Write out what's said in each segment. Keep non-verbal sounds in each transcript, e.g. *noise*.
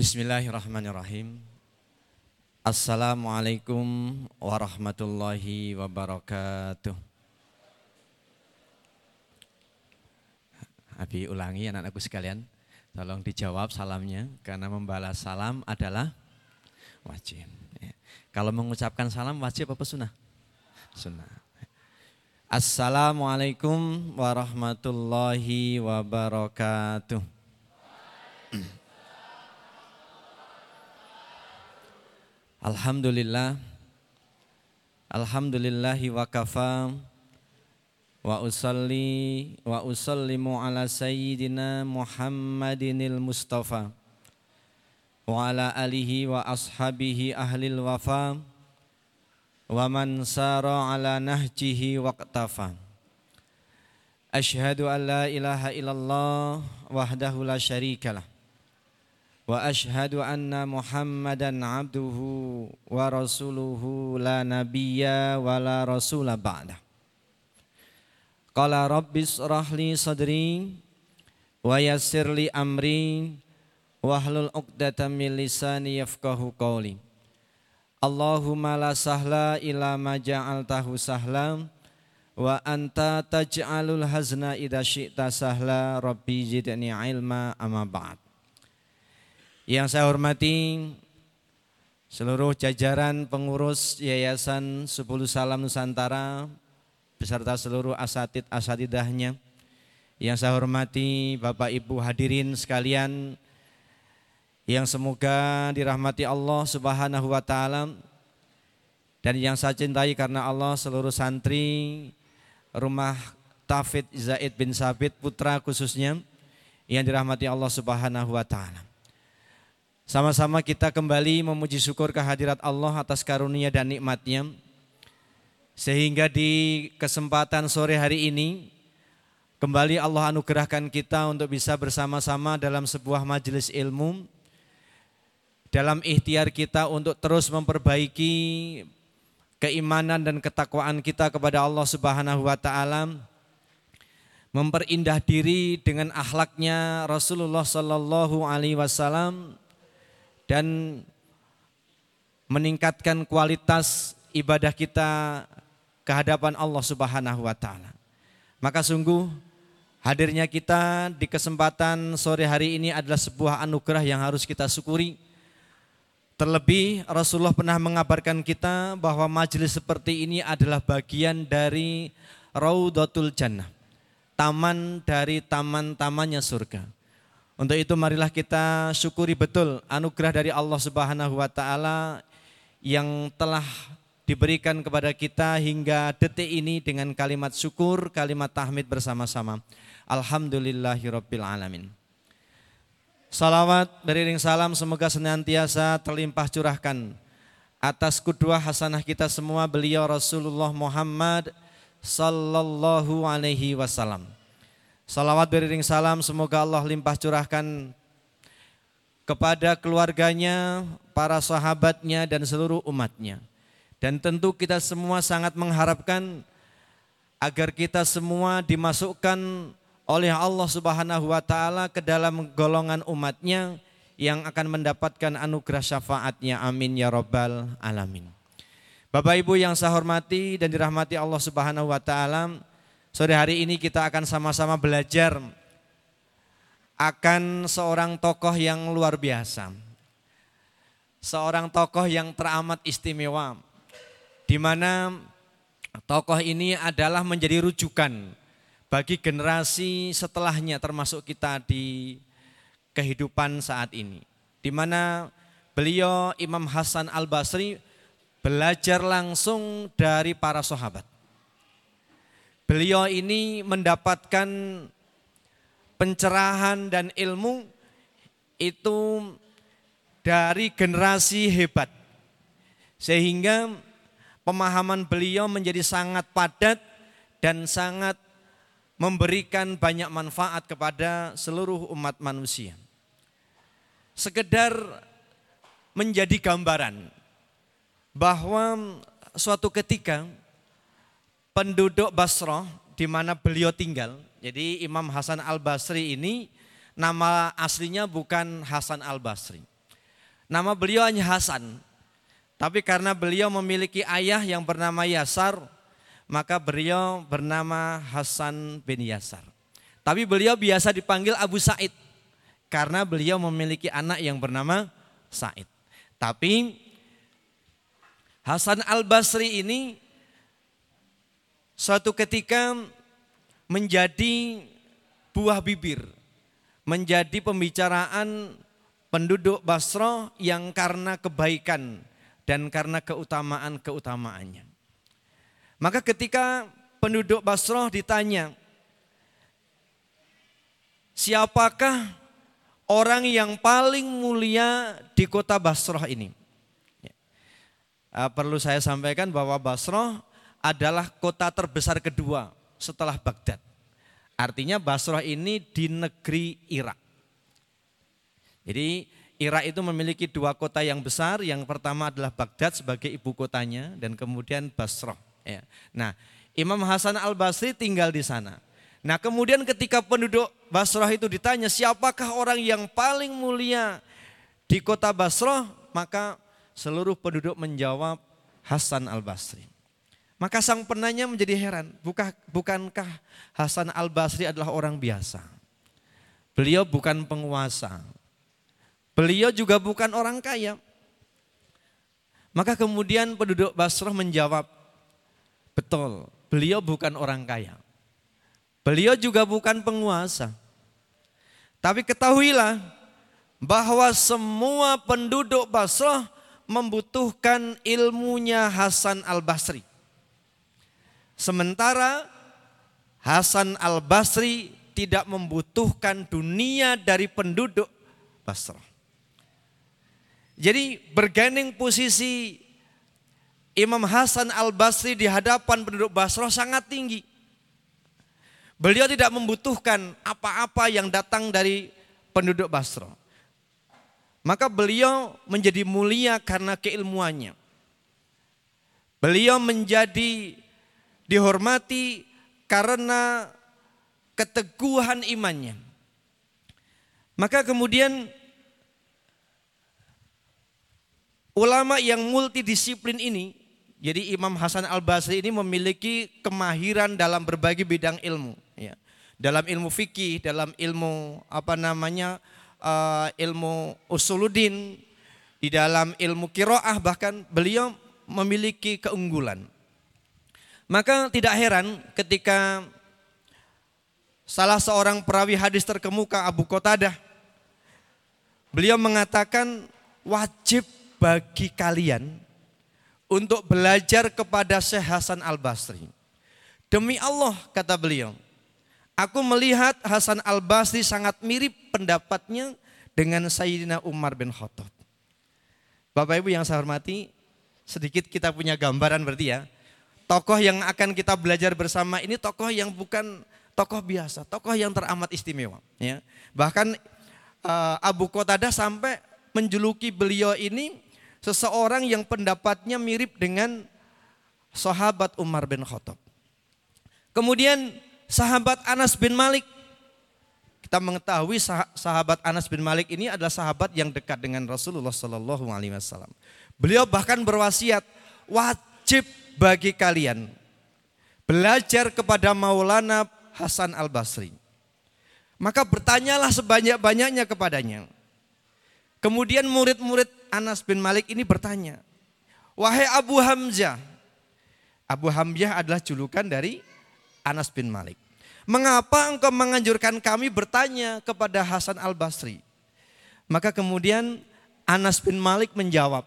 Bismillahirrahmanirrahim. Assalamualaikum warahmatullahi wabarakatuh. Abi ulangi anak-anakku sekalian, tolong dijawab salamnya karena membalas salam adalah wajib. Ya. Kalau mengucapkan salam wajib apa sunnah? Sunnah. Assalamualaikum warahmatullahi wabarakatuh. Alhamdulillah. Alhamdulillahi wa kafa. Wa usalli wa usallimu ala sayyidina Muhammadinil Mustafa. Wa ala alihi wa ashabihi ahlil wafa. Wa man sara ala nahjihi waqtafa Ashhadu an la ilaha illallah wahdahu la syarikalah واشهد ان محمدا عبده ورسوله لا نبي ولا رسول بعده قال رب اشرح لي صدري ويسر لي امري واحلل عقدة من لساني يفقه قولي اللهم لا سهل الا ما جعلته سهلا وانت تجعل الحزن اذا شئت سهلا ربي زدني علما اما بعد yang saya hormati seluruh jajaran pengurus Yayasan Sepuluh Salam Nusantara beserta seluruh asatid asatidahnya. Yang saya hormati Bapak Ibu hadirin sekalian yang semoga dirahmati Allah Subhanahu wa taala dan yang saya cintai karena Allah seluruh santri rumah Tafid Zaid bin Sabit putra khususnya yang dirahmati Allah Subhanahu wa taala. Sama-sama kita kembali memuji syukur kehadirat Allah atas karunia dan nikmatnya. Sehingga di kesempatan sore hari ini, kembali Allah anugerahkan kita untuk bisa bersama-sama dalam sebuah majelis ilmu. Dalam ikhtiar kita untuk terus memperbaiki keimanan dan ketakwaan kita kepada Allah Subhanahu wa taala memperindah diri dengan akhlaknya Rasulullah sallallahu alaihi wasallam dan meningkatkan kualitas ibadah kita kehadapan Allah Subhanahu wa taala. Maka sungguh hadirnya kita di kesempatan sore hari ini adalah sebuah anugerah yang harus kita syukuri. Terlebih Rasulullah pernah mengabarkan kita bahwa majelis seperti ini adalah bagian dari Raudatul Jannah. Taman dari taman-tamannya surga. Untuk itu marilah kita syukuri betul anugerah dari Allah Subhanahu wa taala yang telah diberikan kepada kita hingga detik ini dengan kalimat syukur, kalimat tahmid bersama-sama. Alhamdulillahirabbil alamin. Salawat beriring salam semoga senantiasa terlimpah curahkan atas kedua hasanah kita semua beliau Rasulullah Muhammad sallallahu alaihi wasallam Salawat beriring salam semoga Allah limpah curahkan kepada keluarganya, para sahabatnya dan seluruh umatnya. Dan tentu kita semua sangat mengharapkan agar kita semua dimasukkan oleh Allah Subhanahu wa taala ke dalam golongan umatnya yang akan mendapatkan anugerah syafaatnya. Amin ya rabbal alamin. Bapak Ibu yang saya hormati dan dirahmati Allah Subhanahu wa taala, Sore hari ini kita akan sama-sama belajar akan seorang tokoh yang luar biasa. Seorang tokoh yang teramat istimewa. Di mana tokoh ini adalah menjadi rujukan bagi generasi setelahnya termasuk kita di kehidupan saat ini. Di mana beliau Imam Hasan Al-Basri belajar langsung dari para sahabat. Beliau ini mendapatkan pencerahan dan ilmu itu dari generasi hebat. Sehingga pemahaman beliau menjadi sangat padat dan sangat memberikan banyak manfaat kepada seluruh umat manusia. Sekedar menjadi gambaran bahwa suatu ketika penduduk Basrah di mana beliau tinggal. Jadi Imam Hasan Al Basri ini nama aslinya bukan Hasan Al Basri. Nama beliau hanya Hasan. Tapi karena beliau memiliki ayah yang bernama Yasar, maka beliau bernama Hasan bin Yasar. Tapi beliau biasa dipanggil Abu Said karena beliau memiliki anak yang bernama Said. Tapi Hasan Al-Basri ini suatu ketika menjadi buah bibir, menjadi pembicaraan penduduk Basra yang karena kebaikan dan karena keutamaan-keutamaannya. Maka ketika penduduk Basrah ditanya, siapakah orang yang paling mulia di kota Basrah ini? Ya. Uh, perlu saya sampaikan bahwa Basrah adalah kota terbesar kedua setelah Baghdad. Artinya Basrah ini di negeri Irak. Jadi Irak itu memiliki dua kota yang besar. Yang pertama adalah Baghdad sebagai ibu kotanya dan kemudian Basrah. Ya. Nah, Imam Hasan Al Basri tinggal di sana. Nah, kemudian ketika penduduk Basrah itu ditanya siapakah orang yang paling mulia di kota Basrah, maka seluruh penduduk menjawab Hasan Al Basri. Maka sang penanya menjadi heran, bukankah Hasan Al Basri adalah orang biasa? Beliau bukan penguasa, Beliau juga bukan orang kaya. Maka kemudian penduduk Basrah menjawab, betul, beliau bukan orang kaya. Beliau juga bukan penguasa. Tapi ketahuilah bahwa semua penduduk Basrah membutuhkan ilmunya Hasan al-Basri. Sementara Hasan al-Basri tidak membutuhkan dunia dari penduduk Basrah. Jadi bergandeng posisi Imam Hasan al-Basri di hadapan penduduk Basrah sangat tinggi. Beliau tidak membutuhkan apa-apa yang datang dari penduduk Basrah. Maka beliau menjadi mulia karena keilmuannya. Beliau menjadi dihormati karena keteguhan imannya. Maka kemudian Ulama yang multidisiplin ini, jadi Imam Hasan Al-Basri ini memiliki kemahiran dalam berbagai bidang ilmu. Ya. Dalam ilmu fikih, dalam ilmu apa namanya, uh, ilmu usuluddin, di dalam ilmu kiroah bahkan beliau memiliki keunggulan. Maka tidak heran ketika salah seorang perawi hadis terkemuka Abu Qatadah beliau mengatakan wajib bagi kalian untuk belajar kepada Syekh Hasan Al-Basri. Demi Allah kata beliau, aku melihat Hasan Al-Basri sangat mirip pendapatnya dengan Sayyidina Umar bin Khattab. Bapak Ibu yang saya hormati, sedikit kita punya gambaran berarti ya. Tokoh yang akan kita belajar bersama ini tokoh yang bukan tokoh biasa, tokoh yang teramat istimewa. Ya. Bahkan uh, Abu Qatadah sampai menjuluki beliau ini seseorang yang pendapatnya mirip dengan sahabat Umar bin Khattab. Kemudian sahabat Anas bin Malik. Kita mengetahui sahabat Anas bin Malik ini adalah sahabat yang dekat dengan Rasulullah Sallallahu Alaihi Wasallam. Beliau bahkan berwasiat wajib bagi kalian belajar kepada Maulana Hasan Al Basri. Maka bertanyalah sebanyak-banyaknya kepadanya. Kemudian murid-murid Anas bin Malik ini bertanya, Wahai Abu Hamzah, Abu Hamzah adalah julukan dari Anas bin Malik. Mengapa engkau menganjurkan kami bertanya kepada Hasan al-Basri? Maka kemudian Anas bin Malik menjawab,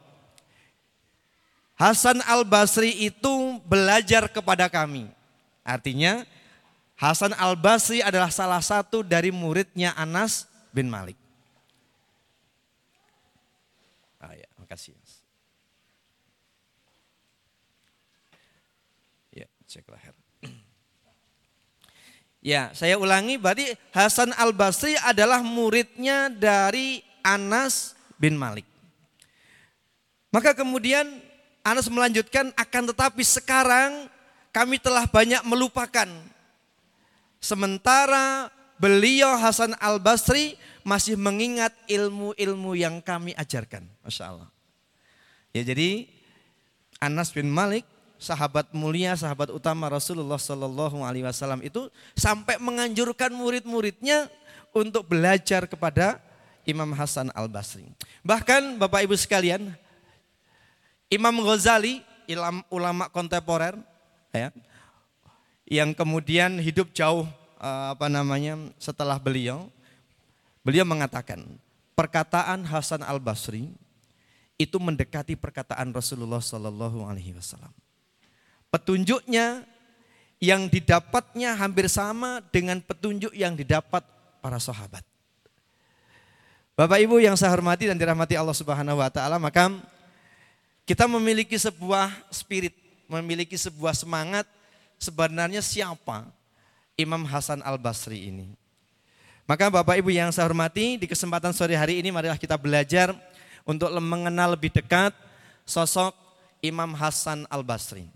Hasan al-Basri itu belajar kepada kami. Artinya Hasan al-Basri adalah salah satu dari muridnya Anas bin Malik. kasih. Ya, cek leher. *clears throat* Ya, saya ulangi berarti Hasan Al-Basri adalah muridnya dari Anas bin Malik. Maka kemudian Anas melanjutkan akan tetapi sekarang kami telah banyak melupakan. Sementara beliau Hasan Al-Basri masih mengingat ilmu-ilmu yang kami ajarkan. Masya Allah. Ya jadi Anas bin Malik, sahabat mulia, sahabat utama Rasulullah Sallallahu Alaihi Wasallam itu sampai menganjurkan murid-muridnya untuk belajar kepada Imam Hasan Al Basri. Bahkan Bapak Ibu sekalian, Imam Ghazali, ulama kontemporer, ya, yang kemudian hidup jauh eh, apa namanya setelah beliau, beliau mengatakan perkataan Hasan Al Basri itu mendekati perkataan Rasulullah Sallallahu Alaihi Wasallam. Petunjuknya yang didapatnya hampir sama dengan petunjuk yang didapat para sahabat. Bapak Ibu yang saya hormati dan dirahmati Allah Subhanahu wa taala, maka kita memiliki sebuah spirit, memiliki sebuah semangat sebenarnya siapa Imam Hasan Al-Basri ini. Maka Bapak Ibu yang saya hormati, di kesempatan sore hari ini marilah kita belajar untuk mengenal lebih dekat sosok Imam Hasan Al-Basri.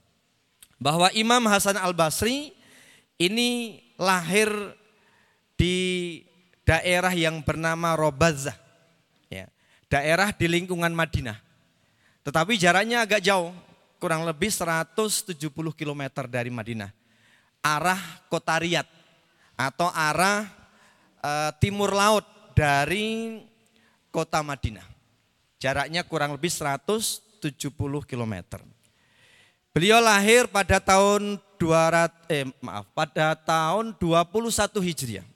Bahwa Imam Hasan Al-Basri ini lahir di daerah yang bernama Robazah. Ya, daerah di lingkungan Madinah. Tetapi jaraknya agak jauh, kurang lebih 170 km dari Madinah. Arah kota Riyadh atau arah e, timur laut dari kota Madinah. Jaraknya kurang lebih 170 km. Beliau lahir pada tahun 200 eh maaf, pada tahun 21 Hijriah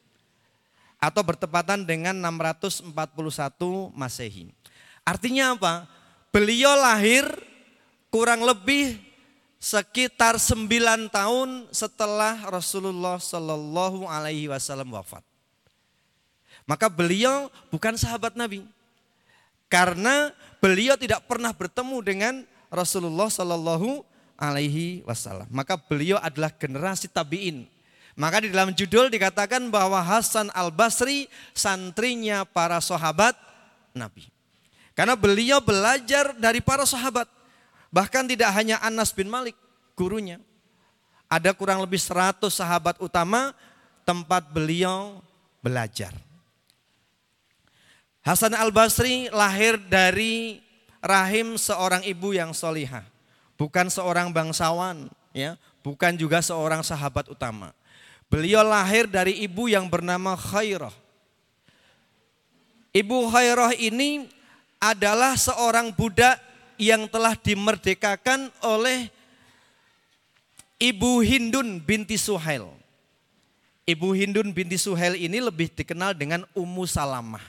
atau bertepatan dengan 641 Masehi. Artinya apa? Beliau lahir kurang lebih sekitar 9 tahun setelah Rasulullah Shallallahu Alaihi Wasallam wafat. Maka beliau bukan sahabat Nabi, karena beliau tidak pernah bertemu dengan Rasulullah Shallallahu Alaihi Wasallam. Maka beliau adalah generasi tabiin maka di dalam judul dikatakan bahwa Hasan al-Basri santrinya para sahabat Nabi. Karena beliau belajar dari para sahabat. Bahkan tidak hanya Anas bin Malik, gurunya. Ada kurang lebih 100 sahabat utama tempat beliau belajar. Hasan al-Basri lahir dari rahim seorang ibu yang solihah. Bukan seorang bangsawan, ya, bukan juga seorang sahabat utama. Beliau lahir dari ibu yang bernama Khairah. Ibu Khairah ini adalah seorang budak yang telah dimerdekakan oleh Ibu Hindun binti Suhail. Ibu Hindun binti Suhail ini lebih dikenal dengan Ummu Salamah.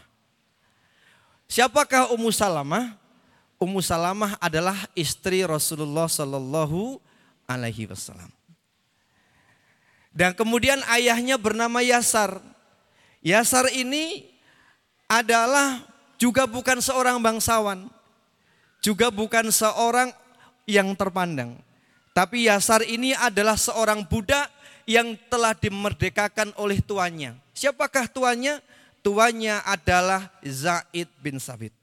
Siapakah Ummu Salamah? Ummu Salamah adalah istri Rasulullah Sallallahu Alaihi Wasallam. Dan kemudian ayahnya bernama Yasar. Yasar ini adalah juga bukan seorang bangsawan. Juga bukan seorang yang terpandang. Tapi Yasar ini adalah seorang budak yang telah dimerdekakan oleh tuannya. Siapakah tuannya? Tuannya adalah Zaid bin Sabit.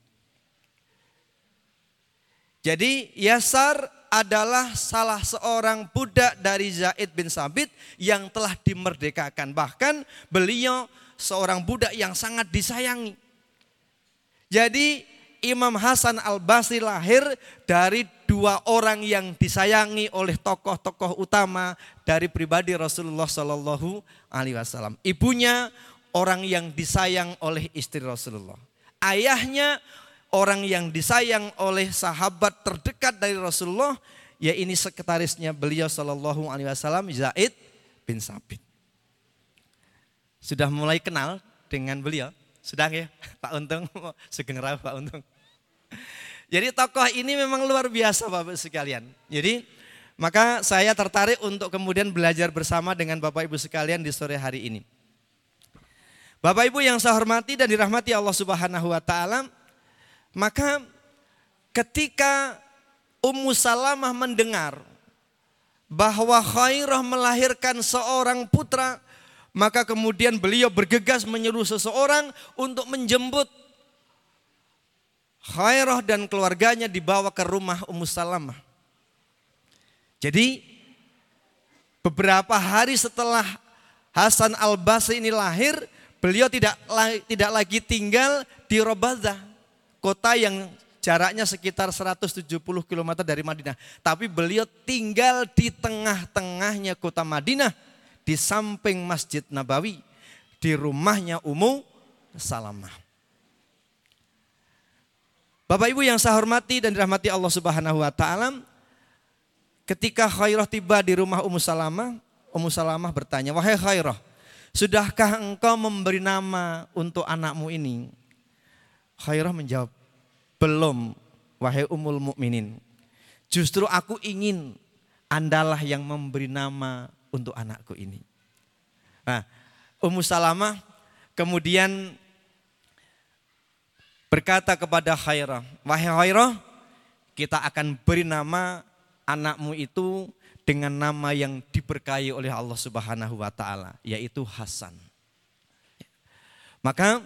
Jadi Yasar adalah salah seorang budak dari Zaid bin Sabit yang telah dimerdekakan. Bahkan beliau seorang budak yang sangat disayangi. Jadi Imam Hasan al-Basri lahir dari dua orang yang disayangi oleh tokoh-tokoh utama dari pribadi Rasulullah Shallallahu Alaihi Wasallam. Ibunya orang yang disayang oleh istri Rasulullah. Ayahnya orang yang disayang oleh sahabat terdekat dari Rasulullah, ya ini sekretarisnya beliau Shallallahu Alaihi Wasallam Zaid bin Sabit. Sudah mulai kenal dengan beliau, sudah ya *laughs* Pak Untung, *laughs* segenera Pak Untung. *laughs* Jadi tokoh ini memang luar biasa Bapak sekalian. Jadi maka saya tertarik untuk kemudian belajar bersama dengan Bapak Ibu sekalian di sore hari ini. Bapak Ibu yang saya hormati dan dirahmati Allah Subhanahu wa taala, maka ketika Ummu Salamah mendengar bahwa Khairah melahirkan seorang putra, maka kemudian beliau bergegas menyuruh seseorang untuk menjemput Khairah dan keluarganya dibawa ke rumah Ummu Salamah. Jadi beberapa hari setelah Hasan al-Basri ini lahir, beliau tidak tidak lagi tinggal di Robazah, kota yang jaraknya sekitar 170 km dari Madinah. Tapi beliau tinggal di tengah-tengahnya kota Madinah, di samping Masjid Nabawi, di rumahnya Ummu Salamah. Bapak Ibu yang saya hormati dan dirahmati Allah Subhanahu wa taala, ketika Khairah tiba di rumah Ummu Salamah, Ummu Salamah bertanya, "Wahai Khairah, sudahkah engkau memberi nama untuk anakmu ini?" Khairah menjawab, belum, wahai umul mukminin. Justru aku ingin andalah yang memberi nama untuk anakku ini. Nah, Ummu Salamah kemudian berkata kepada Khairah, wahai Khairah, kita akan beri nama anakmu itu dengan nama yang diberkahi oleh Allah Subhanahu wa taala, yaitu Hasan. Maka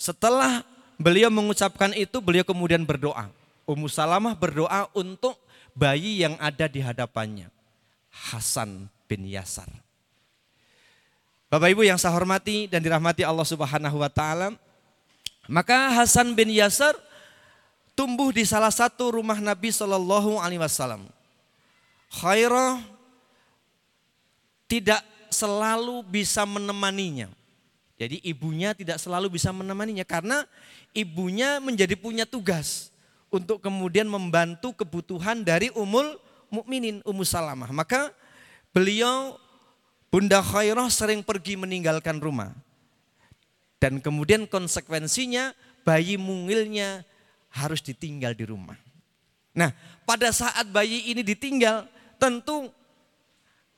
setelah Beliau mengucapkan itu, beliau kemudian berdoa. Ummu Salamah berdoa untuk bayi yang ada di hadapannya. Hasan bin Yasar. Bapak Ibu yang saya hormati dan dirahmati Allah Subhanahu wa taala, maka Hasan bin Yasar tumbuh di salah satu rumah Nabi Shallallahu alaihi wasallam. Khairah tidak selalu bisa menemaninya. Jadi ibunya tidak selalu bisa menemaninya karena ibunya menjadi punya tugas untuk kemudian membantu kebutuhan dari umul mukminin Ummu Salamah. Maka beliau Bunda Khairah sering pergi meninggalkan rumah. Dan kemudian konsekuensinya bayi mungilnya harus ditinggal di rumah. Nah, pada saat bayi ini ditinggal, tentu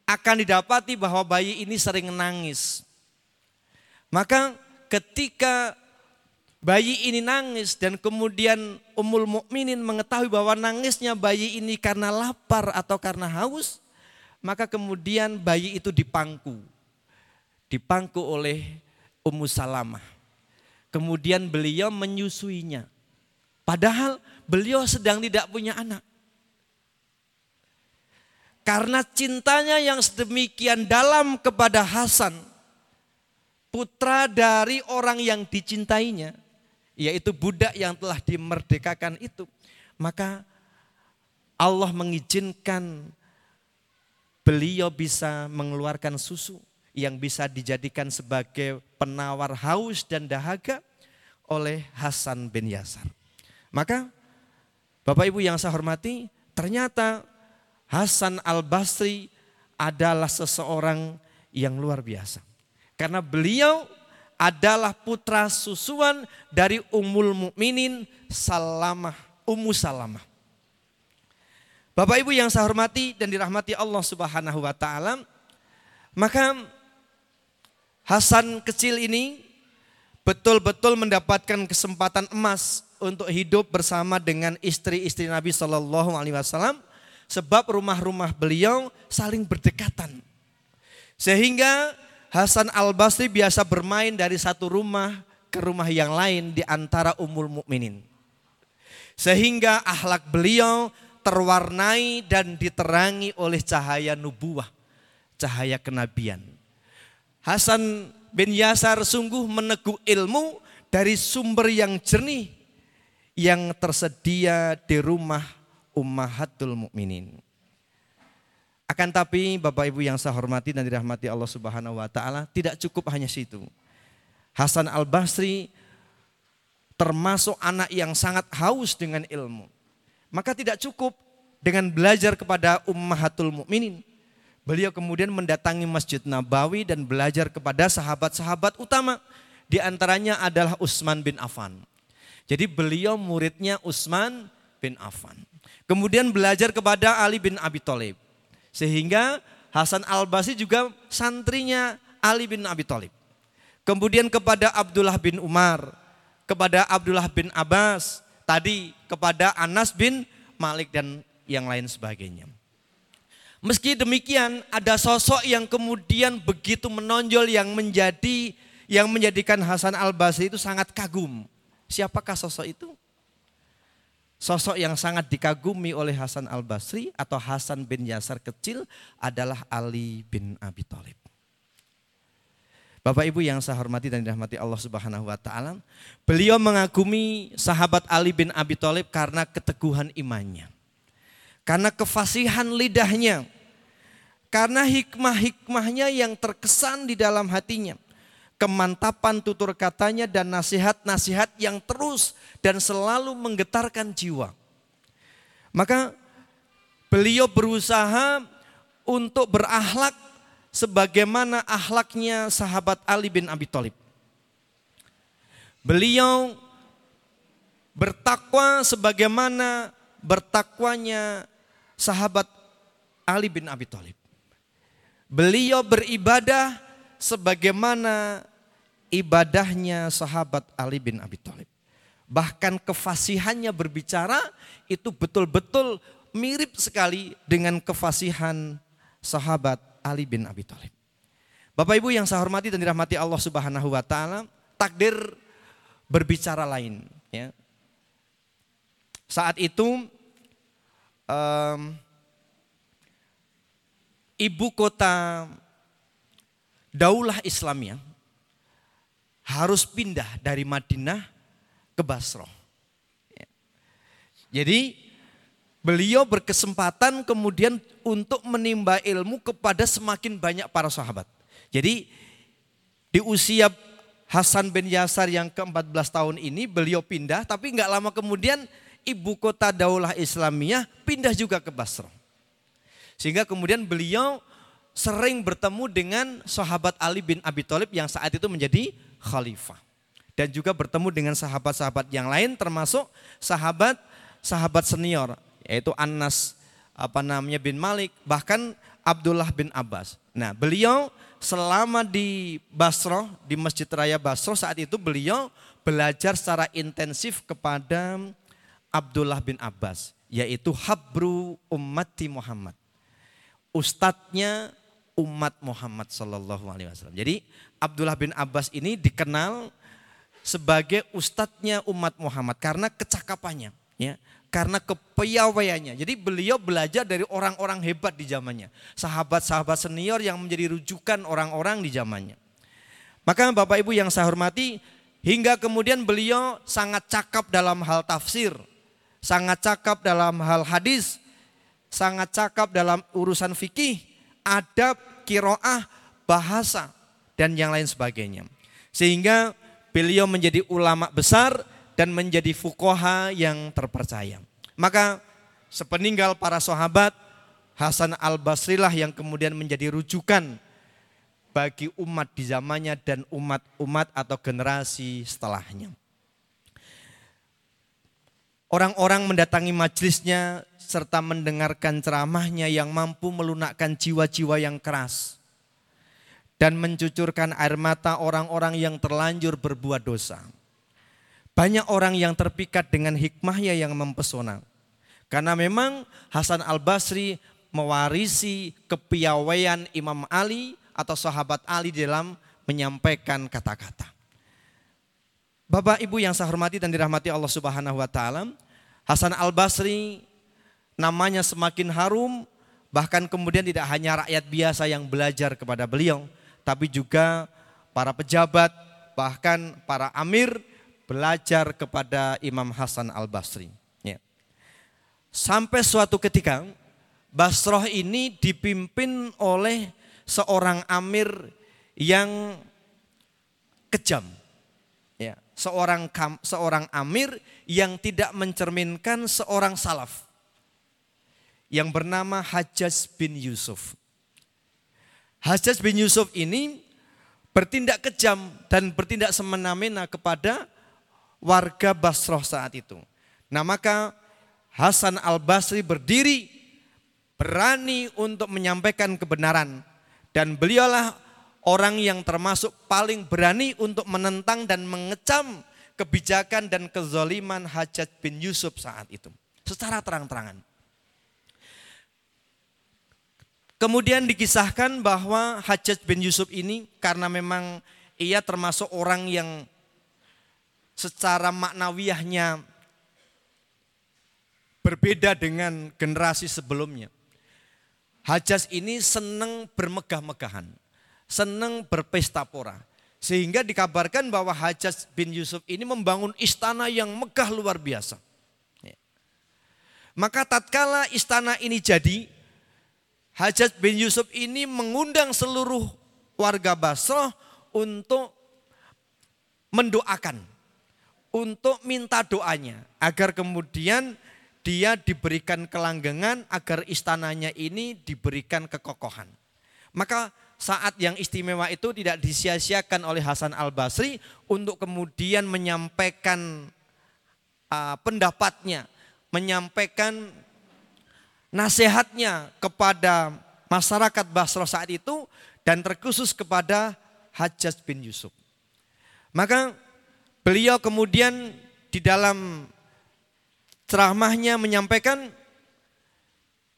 akan didapati bahwa bayi ini sering nangis. Maka ketika bayi ini nangis dan kemudian Ummul Mukminin mengetahui bahwa nangisnya bayi ini karena lapar atau karena haus, maka kemudian bayi itu dipangku. Dipangku oleh Ummu Salamah. Kemudian beliau menyusuinya. Padahal beliau sedang tidak punya anak. Karena cintanya yang sedemikian dalam kepada Hasan, putra dari orang yang dicintainya, yaitu budak yang telah dimerdekakan itu, maka Allah mengizinkan beliau bisa mengeluarkan susu yang bisa dijadikan sebagai penawar haus dan dahaga oleh Hasan bin Yasar. Maka Bapak Ibu yang saya hormati, ternyata Hasan al-Basri adalah seseorang yang luar biasa. Karena beliau adalah putra susuan dari Ummul Mukminin Salamah, Ummu Salamah. Bapak Ibu yang saya hormati dan dirahmati Allah Subhanahu wa taala, maka Hasan kecil ini betul-betul mendapatkan kesempatan emas untuk hidup bersama dengan istri-istri Nabi Shallallahu Alaihi Wasallam, sebab rumah-rumah beliau saling berdekatan, sehingga Hasan Al-Basri biasa bermain dari satu rumah ke rumah yang lain di antara umul mukminin. Sehingga akhlak beliau terwarnai dan diterangi oleh cahaya nubuah, cahaya kenabian. Hasan bin Yasar sungguh meneguk ilmu dari sumber yang jernih yang tersedia di rumah ummahatul mukminin. Akan tapi Bapak Ibu yang saya hormati dan dirahmati Allah Subhanahu wa taala, tidak cukup hanya situ. Hasan Al-Basri termasuk anak yang sangat haus dengan ilmu. Maka tidak cukup dengan belajar kepada ummahatul mukminin. Beliau kemudian mendatangi Masjid Nabawi dan belajar kepada sahabat-sahabat utama. Di antaranya adalah Utsman bin Affan. Jadi beliau muridnya Utsman bin Affan. Kemudian belajar kepada Ali bin Abi Thalib. Sehingga Hasan al-Basri juga santrinya Ali bin Abi Thalib. Kemudian kepada Abdullah bin Umar, kepada Abdullah bin Abbas, tadi kepada Anas bin Malik dan yang lain sebagainya. Meski demikian ada sosok yang kemudian begitu menonjol yang menjadi yang menjadikan Hasan al-Basri itu sangat kagum. Siapakah sosok itu? Sosok yang sangat dikagumi oleh Hasan al-Basri atau Hasan bin Yasar kecil adalah Ali bin Abi Thalib. Bapak Ibu yang saya hormati dan dirahmati Allah Subhanahu wa taala, beliau mengagumi sahabat Ali bin Abi Thalib karena keteguhan imannya. Karena kefasihan lidahnya. Karena hikmah-hikmahnya yang terkesan di dalam hatinya. Kemantapan tutur katanya dan nasihat-nasihat yang terus dan selalu menggetarkan jiwa. Maka beliau berusaha untuk berakhlak sebagaimana ahlaknya sahabat Ali bin Abi Thalib. Beliau bertakwa sebagaimana bertakwanya sahabat Ali bin Abi Thalib. Beliau beribadah sebagaimana ibadahnya sahabat Ali bin Abi Thalib. Bahkan kefasihannya berbicara itu betul-betul mirip sekali dengan kefasihan sahabat Ali bin Abi Thalib. Bapak Ibu yang saya hormati dan dirahmati Allah Subhanahu wa taala, takdir berbicara lain ya. Saat itu um, ibu kota Daulah Islamnya harus pindah dari Madinah ke Basrah. Ya. Jadi beliau berkesempatan kemudian untuk menimba ilmu kepada semakin banyak para sahabat. Jadi di usia Hasan bin Yasar yang ke-14 tahun ini beliau pindah tapi nggak lama kemudian ibu kota Daulah Islamiyah pindah juga ke Basra. Sehingga kemudian beliau sering bertemu dengan sahabat Ali bin Abi Thalib yang saat itu menjadi khalifah. Dan juga bertemu dengan sahabat-sahabat yang lain termasuk sahabat sahabat senior yaitu Anas apa namanya bin Malik, bahkan Abdullah bin Abbas. Nah, beliau selama di Basro, di Masjid Raya Basro saat itu beliau belajar secara intensif kepada Abdullah bin Abbas, yaitu Habru Ummati Muhammad. Ustadznya umat Muhammad Sallallahu Alaihi Wasallam. Jadi Abdullah bin Abbas ini dikenal sebagai ustadznya umat Muhammad karena kecakapannya. Ya, karena kepiawaiannya. Jadi beliau belajar dari orang-orang hebat di zamannya. Sahabat-sahabat senior yang menjadi rujukan orang-orang di zamannya. Maka Bapak Ibu yang saya hormati, hingga kemudian beliau sangat cakap dalam hal tafsir, sangat cakap dalam hal hadis, sangat cakap dalam urusan fikih, adab, kiroah, bahasa, dan yang lain sebagainya. Sehingga beliau menjadi ulama besar dan menjadi fukoha yang terpercaya. Maka sepeninggal para sahabat, Hasan al-Basri lah yang kemudian menjadi rujukan bagi umat di zamannya dan umat-umat atau generasi setelahnya. Orang-orang mendatangi majelisnya serta mendengarkan ceramahnya yang mampu melunakkan jiwa-jiwa yang keras dan mencucurkan air mata orang-orang yang terlanjur berbuat dosa. Banyak orang yang terpikat dengan hikmahnya yang mempesona. Karena memang Hasan al-Basri mewarisi kepiawaian Imam Ali atau sahabat Ali dalam menyampaikan kata-kata. Bapak Ibu yang saya hormati dan dirahmati Allah Subhanahu wa taala, Hasan al-Basri namanya semakin harum bahkan kemudian tidak hanya rakyat biasa yang belajar kepada beliau, tapi juga para pejabat, bahkan para amir belajar kepada Imam Hasan al-Basri. Ya. Sampai suatu ketika Basroh ini dipimpin oleh seorang amir yang kejam. Ya, seorang seorang amir yang tidak mencerminkan seorang salaf yang bernama Hajjaj bin Yusuf. Hajjaj bin Yusuf ini bertindak kejam dan bertindak semena-mena kepada warga Basroh saat itu. Nah maka Hasan al-Basri berdiri berani untuk menyampaikan kebenaran. Dan beliaulah orang yang termasuk paling berani untuk menentang dan mengecam kebijakan dan kezoliman Hajat bin Yusuf saat itu. Secara terang-terangan. Kemudian dikisahkan bahwa Hajat bin Yusuf ini karena memang ia termasuk orang yang secara maknawiyahnya berbeda dengan generasi sebelumnya. Hajas ini senang bermegah-megahan, senang berpesta pora. Sehingga dikabarkan bahwa Hajjaj bin Yusuf ini membangun istana yang megah luar biasa. Ya. Maka tatkala istana ini jadi, Hajjaj bin Yusuf ini mengundang seluruh warga Basrah untuk mendoakan, untuk minta doanya agar kemudian dia diberikan kelanggengan agar istananya ini diberikan kekokohan. Maka saat yang istimewa itu tidak disia-siakan oleh Hasan Al-Basri untuk kemudian menyampaikan uh, pendapatnya, menyampaikan nasihatnya kepada masyarakat Basra saat itu dan terkhusus kepada Hajjaj bin Yusuf. Maka beliau kemudian di dalam ceramahnya menyampaikan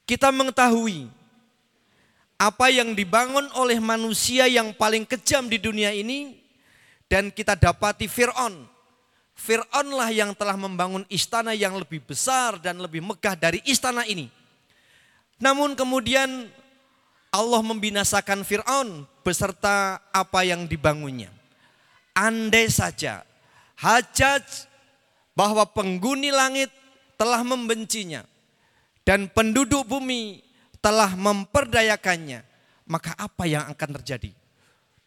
kita mengetahui apa yang dibangun oleh manusia yang paling kejam di dunia ini dan kita dapati Fir'aun. Fir'aunlah yang telah membangun istana yang lebih besar dan lebih megah dari istana ini. Namun kemudian Allah membinasakan Fir'aun beserta apa yang dibangunnya. Andai saja hajat bahwa penghuni langit telah membencinya dan penduduk bumi telah memperdayakannya, maka apa yang akan terjadi?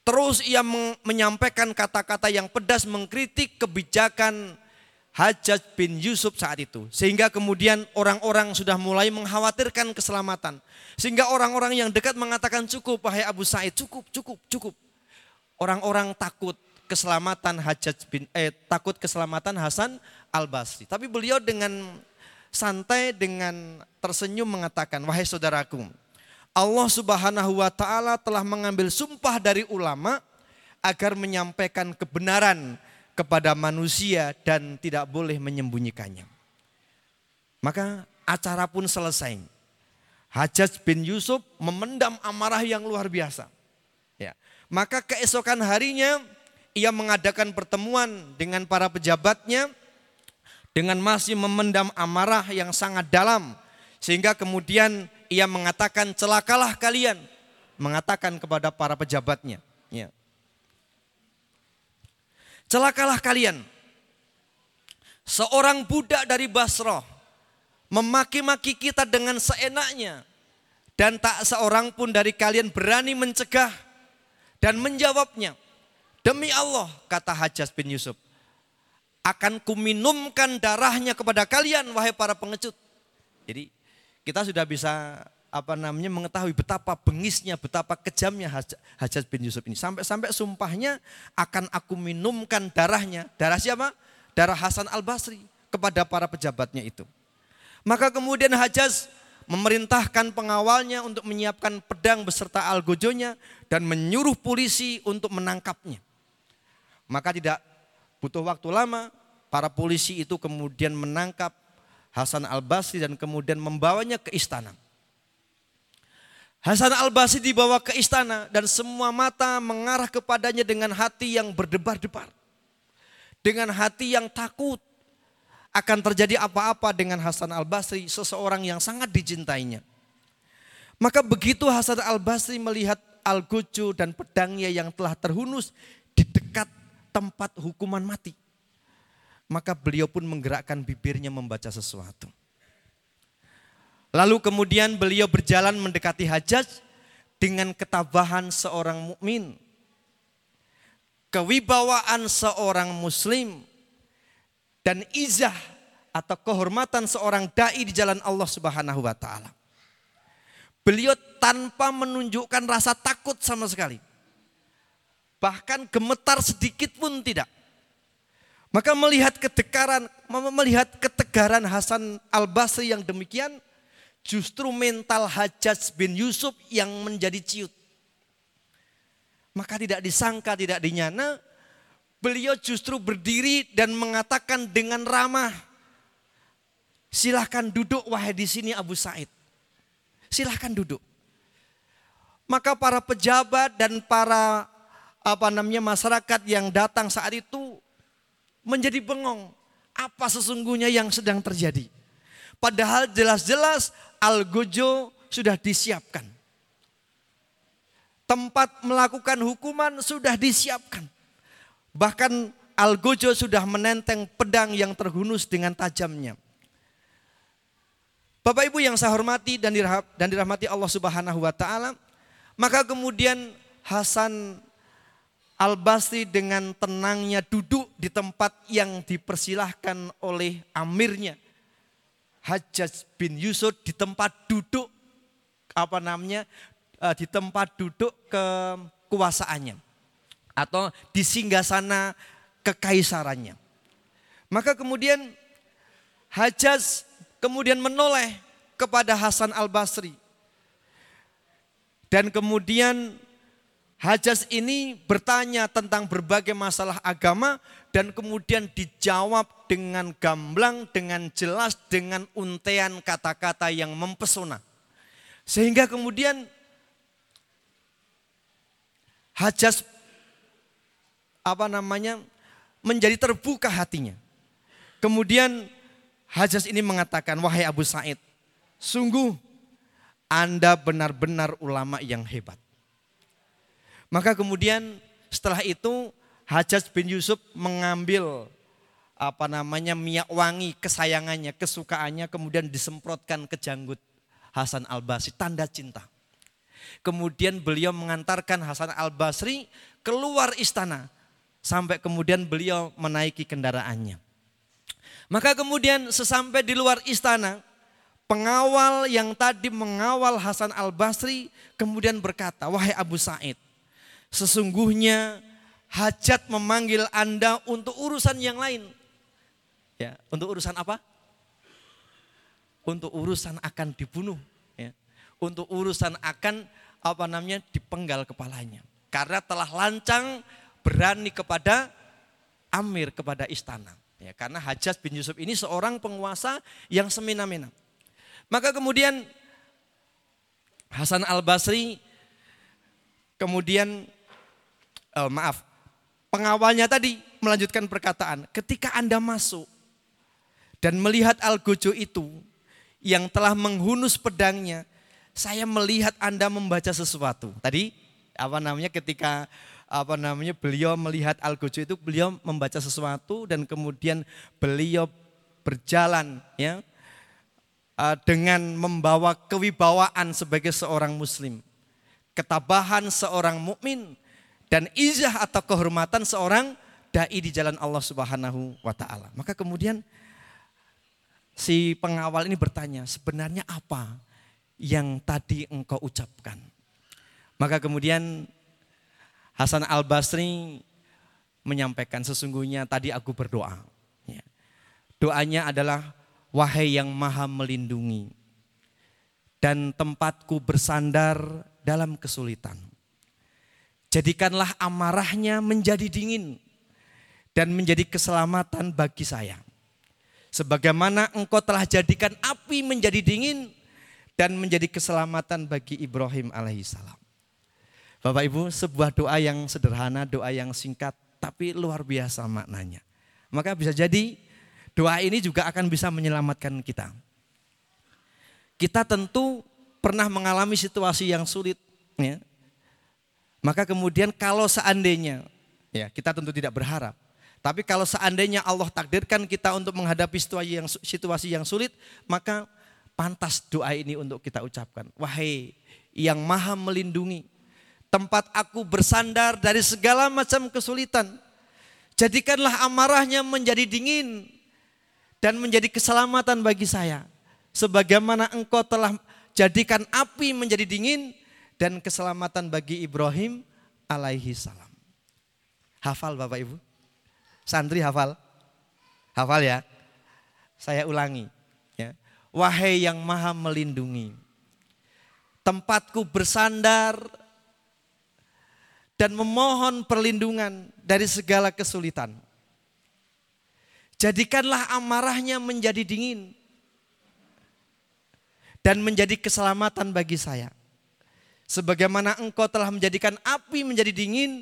Terus ia menyampaikan kata-kata yang pedas mengkritik kebijakan Hajjaj bin Yusuf saat itu. Sehingga kemudian orang-orang sudah mulai mengkhawatirkan keselamatan. Sehingga orang-orang yang dekat mengatakan cukup, wahai Abu Sa'id, cukup, cukup, cukup. Orang-orang takut keselamatan Hajjaj bin, eh, takut keselamatan Hasan al-Basri. Tapi beliau dengan santai dengan tersenyum mengatakan, wahai saudaraku, Allah subhanahu wa ta'ala telah mengambil sumpah dari ulama agar menyampaikan kebenaran kepada manusia dan tidak boleh menyembunyikannya. Maka acara pun selesai. Hajjaj bin Yusuf memendam amarah yang luar biasa. Ya. Maka keesokan harinya ia mengadakan pertemuan dengan para pejabatnya dengan masih memendam amarah yang sangat dalam sehingga kemudian ia mengatakan celakalah kalian mengatakan kepada para pejabatnya. Ya. celakalah kalian. Seorang budak dari Basrah memaki-maki kita dengan seenaknya dan tak seorang pun dari kalian berani mencegah dan menjawabnya demi Allah kata Hajjaj bin Yusuf akan kuminumkan darahnya kepada kalian wahai para pengecut. Jadi kita sudah bisa apa namanya mengetahui betapa bengisnya, betapa kejamnya Hajjaj bin Yusuf ini. Sampai-sampai sumpahnya akan aku minumkan darahnya. Darah siapa? Darah Hasan al-Basri kepada para pejabatnya itu. Maka kemudian Hajjaj memerintahkan pengawalnya untuk menyiapkan pedang beserta algojonya dan menyuruh polisi untuk menangkapnya. Maka tidak Butuh waktu lama, para polisi itu kemudian menangkap Hasan al-Basri dan kemudian membawanya ke istana. Hasan al-Basri dibawa ke istana dan semua mata mengarah kepadanya dengan hati yang berdebar-debar. Dengan hati yang takut akan terjadi apa-apa dengan Hasan al-Basri, seseorang yang sangat dicintainya. Maka begitu Hasan al-Basri melihat al-Gucu dan pedangnya yang telah terhunus di dekat tempat hukuman mati. Maka beliau pun menggerakkan bibirnya membaca sesuatu. Lalu kemudian beliau berjalan mendekati Hajjaj dengan ketabahan seorang mukmin, kewibawaan seorang muslim dan izah atau kehormatan seorang dai di jalan Allah Subhanahu wa taala. Beliau tanpa menunjukkan rasa takut sama sekali bahkan gemetar sedikit pun tidak. Maka melihat ketegaran, melihat ketegaran Hasan Al-Basri yang demikian, justru mental Hajjaj bin Yusuf yang menjadi ciut. Maka tidak disangka, tidak dinyana, beliau justru berdiri dan mengatakan dengan ramah, silahkan duduk wahai di sini Abu Said. Silahkan duduk. Maka para pejabat dan para apa namanya masyarakat yang datang saat itu menjadi bengong. Apa sesungguhnya yang sedang terjadi? Padahal jelas-jelas Al-Gojo sudah disiapkan. Tempat melakukan hukuman sudah disiapkan. Bahkan Algojo sudah menenteng pedang yang terhunus dengan tajamnya. Bapak Ibu yang saya hormati dan dirahmati Allah Subhanahu wa taala, maka kemudian Hasan Al-Basri dengan tenangnya duduk di tempat yang dipersilahkan oleh amirnya. Hajjaj bin Yusuf di tempat duduk apa namanya eh, di tempat duduk kekuasaannya atau di singgasana kekaisarannya. Maka kemudian Hajjaj kemudian menoleh kepada Hasan Al-Basri. Dan kemudian Hajas ini bertanya tentang berbagai masalah agama dan kemudian dijawab dengan gamblang, dengan jelas, dengan untean kata-kata yang mempesona. Sehingga kemudian Hajas apa namanya menjadi terbuka hatinya. Kemudian Hajas ini mengatakan, wahai Abu Said, sungguh Anda benar-benar ulama yang hebat. Maka kemudian setelah itu Hajjaj bin Yusuf mengambil apa namanya minyak wangi kesayangannya, kesukaannya kemudian disemprotkan ke janggut Hasan Al-Basri, tanda cinta. Kemudian beliau mengantarkan Hasan Al-Basri keluar istana sampai kemudian beliau menaiki kendaraannya. Maka kemudian sesampai di luar istana, pengawal yang tadi mengawal Hasan Al-Basri kemudian berkata, "Wahai Abu Said, Sesungguhnya hajat memanggil Anda untuk urusan yang lain. Ya, untuk urusan apa? Untuk urusan akan dibunuh, ya. Untuk urusan akan apa namanya dipenggal kepalanya. Karena telah lancang berani kepada Amir kepada istana. Ya, karena Hajjaj bin Yusuf ini seorang penguasa yang semena-mena. Maka kemudian Hasan al-Basri kemudian uh, maaf, pengawalnya tadi melanjutkan perkataan, ketika Anda masuk dan melihat Al-Gojo itu yang telah menghunus pedangnya, saya melihat Anda membaca sesuatu. Tadi apa namanya ketika apa namanya beliau melihat Al-Gojo itu beliau membaca sesuatu dan kemudian beliau berjalan ya eh, dengan membawa kewibawaan sebagai seorang muslim. Ketabahan seorang mukmin dan izah atau kehormatan seorang dai di jalan Allah Subhanahu wa taala. Maka kemudian si pengawal ini bertanya, sebenarnya apa yang tadi engkau ucapkan? Maka kemudian Hasan Al-Basri menyampaikan sesungguhnya tadi aku berdoa. Ya. Doanya adalah wahai yang maha melindungi dan tempatku bersandar dalam kesulitan Jadikanlah amarahnya menjadi dingin dan menjadi keselamatan bagi saya. Sebagaimana engkau telah jadikan api menjadi dingin dan menjadi keselamatan bagi Ibrahim alaihissalam. Bapak Ibu, sebuah doa yang sederhana, doa yang singkat, tapi luar biasa maknanya. Maka bisa jadi doa ini juga akan bisa menyelamatkan kita. Kita tentu pernah mengalami situasi yang sulit, ya, maka kemudian kalau seandainya, ya kita tentu tidak berharap. Tapi kalau seandainya Allah takdirkan kita untuk menghadapi situasi yang, situasi yang sulit, maka pantas doa ini untuk kita ucapkan. Wahai yang maha melindungi, tempat aku bersandar dari segala macam kesulitan. Jadikanlah amarahnya menjadi dingin dan menjadi keselamatan bagi saya. Sebagaimana engkau telah jadikan api menjadi dingin dan keselamatan bagi Ibrahim alaihi salam. Hafal Bapak Ibu? Santri hafal? Hafal ya? Saya ulangi. Ya. Wahai yang maha melindungi. Tempatku bersandar dan memohon perlindungan dari segala kesulitan. Jadikanlah amarahnya menjadi dingin dan menjadi keselamatan bagi saya Sebagaimana engkau telah menjadikan api menjadi dingin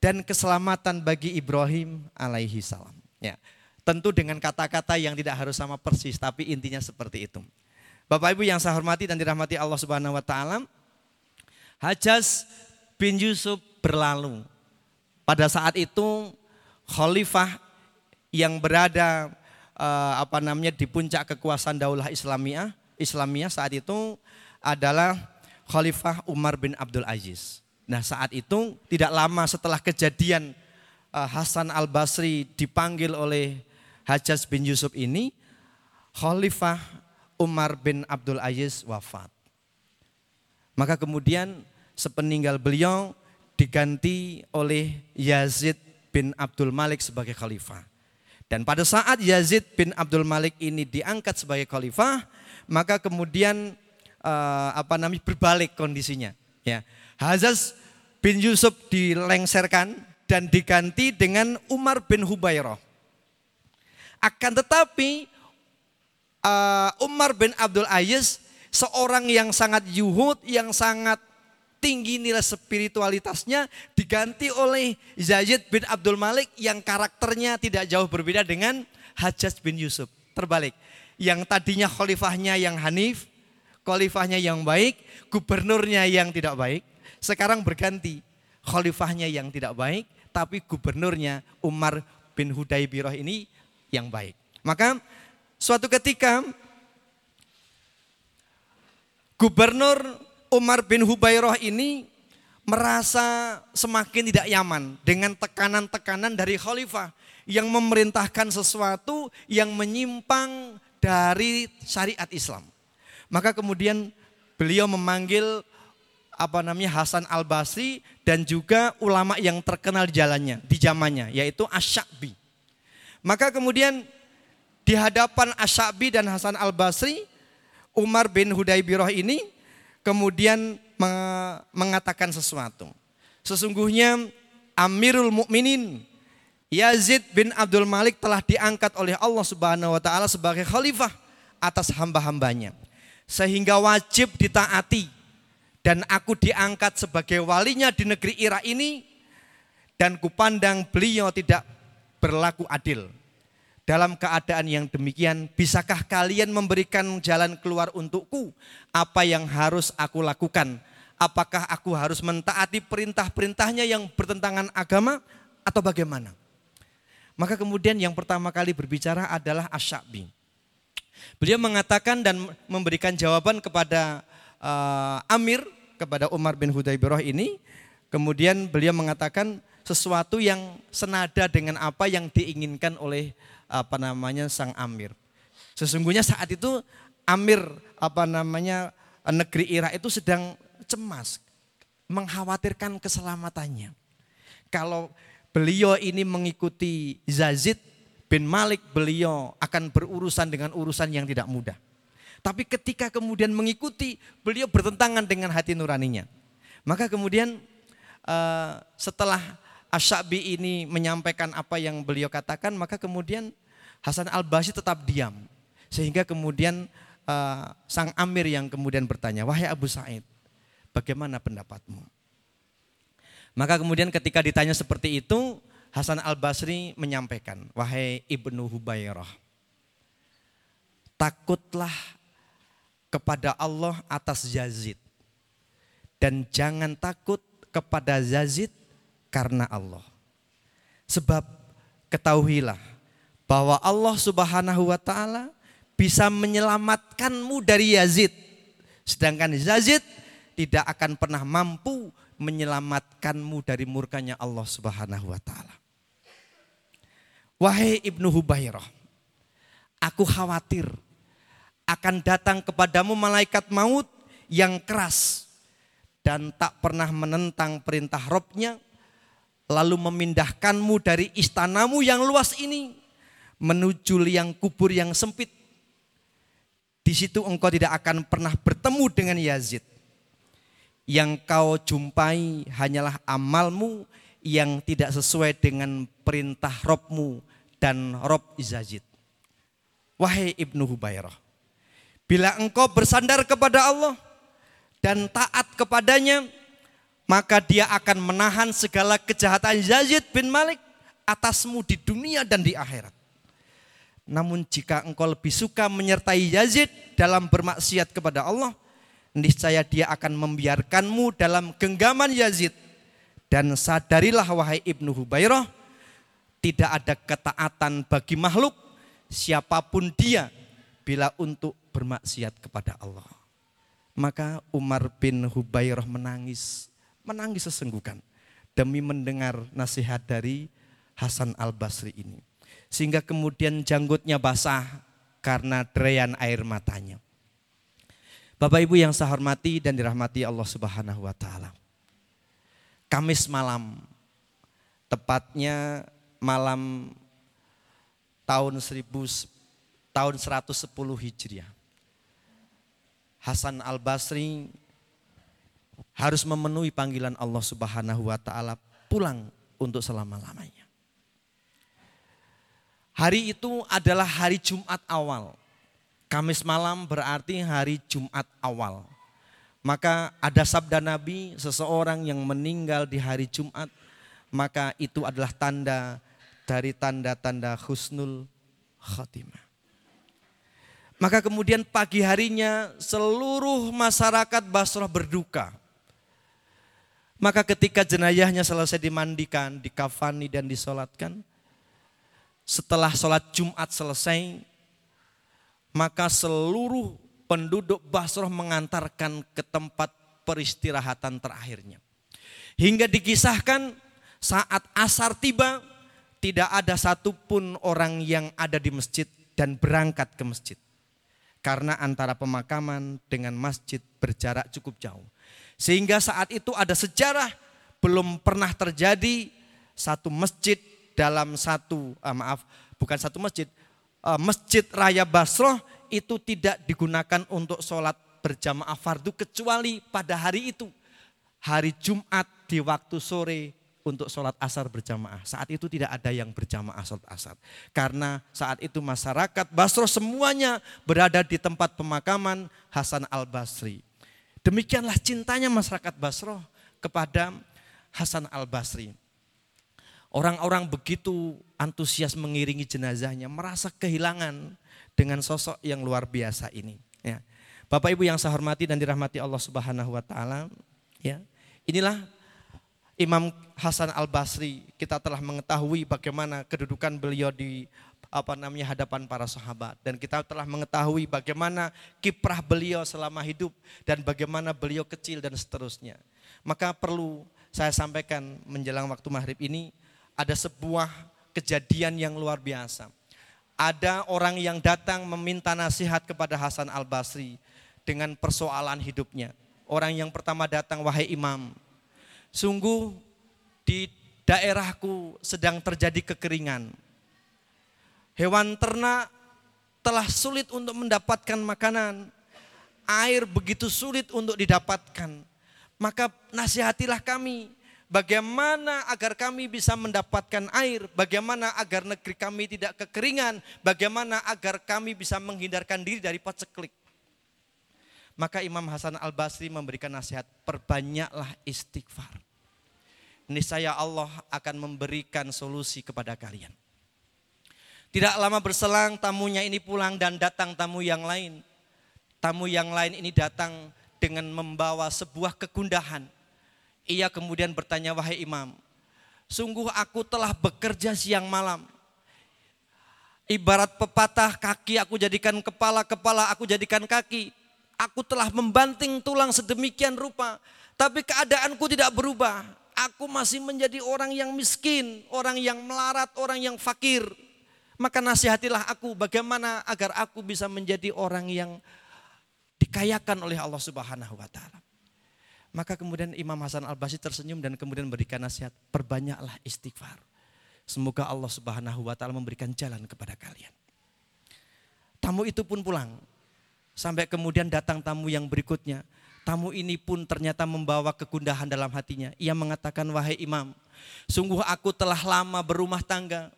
dan keselamatan bagi Ibrahim alaihi salam. Ya, tentu dengan kata-kata yang tidak harus sama persis, tapi intinya seperti itu. Bapak Ibu yang saya hormati dan dirahmati Allah Subhanahu wa taala, Hajaz bin Yusuf berlalu pada saat itu khalifah yang berada uh, apa namanya di puncak kekuasaan daulah Islamiyah, Islamiyah saat itu adalah Khalifah Umar bin Abdul Aziz. Nah, saat itu tidak lama setelah kejadian uh, Hasan Al-Basri dipanggil oleh Hajjaj bin Yusuf ini, Khalifah Umar bin Abdul Aziz wafat. Maka kemudian sepeninggal beliau diganti oleh Yazid bin Abdul Malik sebagai khalifah. Dan pada saat Yazid bin Abdul Malik ini diangkat sebagai khalifah, maka kemudian uh, apa namanya berbalik kondisinya. Ya, Hazaz bin Yusuf dilengserkan dan diganti dengan Umar bin Hubairah. Akan tetapi uh, Umar bin Abdul Aziz seorang yang sangat yuhud, yang sangat tinggi nilai spiritualitasnya diganti oleh Zaid bin Abdul Malik yang karakternya tidak jauh berbeda dengan Hajjaj bin Yusuf. Terbalik. Yang tadinya khalifahnya yang hanif, khalifahnya yang baik, gubernurnya yang tidak baik. Sekarang berganti khalifahnya yang tidak baik, tapi gubernurnya Umar bin Hudaibirah ini yang baik. Maka suatu ketika gubernur Umar bin Hubairah ini merasa semakin tidak nyaman dengan tekanan-tekanan dari khalifah yang memerintahkan sesuatu yang menyimpang dari syariat Islam. Maka kemudian beliau memanggil apa namanya Hasan Al Basri dan juga ulama yang terkenal di jalannya, di zamannya yaitu Asyabi. Maka kemudian di hadapan Asyabi dan Hasan Al Basri, Umar bin Hudaibirah ini kemudian mengatakan sesuatu. Sesungguhnya Amirul Mukminin Yazid bin Abdul Malik telah diangkat oleh Allah Subhanahu wa taala sebagai khalifah atas hamba-hambanya. Sehingga wajib ditaati dan aku diangkat sebagai walinya di negeri Irak ini dan kupandang beliau tidak berlaku adil dalam keadaan yang demikian, bisakah kalian memberikan jalan keluar untukku? Apa yang harus aku lakukan? Apakah aku harus mentaati perintah-perintahnya yang bertentangan agama atau bagaimana? Maka kemudian yang pertama kali berbicara adalah Asyabi. Beliau mengatakan dan memberikan jawaban kepada uh, Amir, kepada Umar bin Hudaibirah ini. Kemudian beliau mengatakan sesuatu yang senada dengan apa yang diinginkan oleh apa namanya sang amir. Sesungguhnya saat itu amir apa namanya negeri Irak itu sedang cemas, mengkhawatirkan keselamatannya. Kalau beliau ini mengikuti Zazid bin Malik, beliau akan berurusan dengan urusan yang tidak mudah. Tapi ketika kemudian mengikuti, beliau bertentangan dengan hati nuraninya. Maka kemudian uh, setelah Asyabi ini menyampaikan apa yang beliau katakan, maka kemudian Hasan al-Basri tetap diam. Sehingga kemudian uh, sang amir yang kemudian bertanya, wahai Abu Sa'id, bagaimana pendapatmu? Maka kemudian ketika ditanya seperti itu, Hasan al-Basri menyampaikan, wahai Ibnu Hubairah, takutlah kepada Allah atas Yazid. Dan jangan takut kepada Yazid karena Allah. Sebab ketahuilah bahwa Allah Subhanahu wa taala bisa menyelamatkanmu dari Yazid. Sedangkan Yazid tidak akan pernah mampu menyelamatkanmu dari murkanya Allah Subhanahu wa taala. Wahai Ibnu Hubairah, aku khawatir akan datang kepadamu malaikat maut yang keras dan tak pernah menentang perintah Robnya, lalu memindahkanmu dari istanamu yang luas ini menuju liang kubur yang sempit. Di situ engkau tidak akan pernah bertemu dengan Yazid. Yang kau jumpai hanyalah amalmu yang tidak sesuai dengan perintah Robmu dan Rob Yazid. Wahai Ibnu Hubairah, bila engkau bersandar kepada Allah dan taat kepadanya, maka dia akan menahan segala kejahatan Yazid bin Malik atasmu di dunia dan di akhirat. Namun jika engkau lebih suka menyertai Yazid dalam bermaksiat kepada Allah, niscaya dia akan membiarkanmu dalam genggaman Yazid Dan sadarilah wahai Ibnu Hubairah, tidak ada ketaatan bagi makhluk siapa pun dia bila untuk bermaksiat kepada Allah. Maka Umar bin Hubairah menangis, menangis sesenggukan demi mendengar nasihat dari Hasan al-Basri ini. Sehingga kemudian janggutnya basah karena derayan air matanya. Bapak Ibu yang saya hormati dan dirahmati Allah Subhanahu wa taala. Kamis malam, tepatnya malam tahun 1000 tahun 110 Hijriah. Hasan Al-Basri harus memenuhi panggilan Allah Subhanahu wa taala pulang untuk selama-lamanya. Hari itu adalah hari Jumat awal. Kamis malam berarti hari Jumat awal. Maka ada sabda Nabi, seseorang yang meninggal di hari Jumat, maka itu adalah tanda dari tanda-tanda husnul khatimah. Maka kemudian pagi harinya seluruh masyarakat Basrah berduka. Maka ketika jenayahnya selesai dimandikan, dikafani dan disolatkan, setelah sholat Jumat selesai, maka seluruh penduduk Basrah mengantarkan ke tempat peristirahatan terakhirnya. Hingga dikisahkan saat asar tiba tidak ada satupun orang yang ada di masjid dan berangkat ke masjid. Karena antara pemakaman dengan masjid berjarak cukup jauh. Sehingga saat itu ada sejarah belum pernah terjadi satu masjid dalam satu, uh, maaf bukan satu masjid, uh, masjid raya Basroh itu tidak digunakan untuk sholat berjamaah fardu kecuali pada hari itu. Hari Jumat di waktu sore untuk sholat asar berjamaah. Saat itu tidak ada yang berjamaah sholat asar. Karena saat itu masyarakat Basro semuanya berada di tempat pemakaman Hasan al-Basri. Demikianlah cintanya masyarakat Basro kepada Hasan al-Basri. Orang-orang begitu antusias mengiringi jenazahnya, merasa kehilangan dengan sosok yang luar biasa ini. Ya. Bapak Ibu yang saya hormati dan dirahmati Allah Subhanahu Wa Taala, ya inilah Imam Hasan Al Basri. Kita telah mengetahui bagaimana kedudukan beliau di apa namanya hadapan para sahabat dan kita telah mengetahui bagaimana kiprah beliau selama hidup dan bagaimana beliau kecil dan seterusnya. Maka perlu saya sampaikan menjelang waktu maghrib ini ada sebuah kejadian yang luar biasa ada orang yang datang meminta nasihat kepada Hasan al-Basri dengan persoalan hidupnya. Orang yang pertama datang, wahai imam, sungguh di daerahku sedang terjadi kekeringan. Hewan ternak telah sulit untuk mendapatkan makanan. Air begitu sulit untuk didapatkan. Maka nasihatilah kami bagaimana agar kami bisa mendapatkan air, bagaimana agar negeri kami tidak kekeringan, bagaimana agar kami bisa menghindarkan diri dari paceklik. Maka Imam Hasan Al-Basri memberikan nasihat, perbanyaklah istighfar. Niscaya Allah akan memberikan solusi kepada kalian. Tidak lama berselang tamunya ini pulang dan datang tamu yang lain. Tamu yang lain ini datang dengan membawa sebuah kegundahan ia kemudian bertanya, wahai imam, sungguh aku telah bekerja siang malam. Ibarat pepatah kaki aku jadikan kepala, kepala aku jadikan kaki. Aku telah membanting tulang sedemikian rupa, tapi keadaanku tidak berubah. Aku masih menjadi orang yang miskin, orang yang melarat, orang yang fakir. Maka nasihatilah aku bagaimana agar aku bisa menjadi orang yang dikayakan oleh Allah Subhanahu wa taala. Maka kemudian Imam Hasan Al-Basri tersenyum dan kemudian memberikan nasihat, perbanyaklah istighfar. Semoga Allah Subhanahu wa taala memberikan jalan kepada kalian. Tamu itu pun pulang. Sampai kemudian datang tamu yang berikutnya. Tamu ini pun ternyata membawa kegundahan dalam hatinya. Ia mengatakan, wahai imam, sungguh aku telah lama berumah tangga.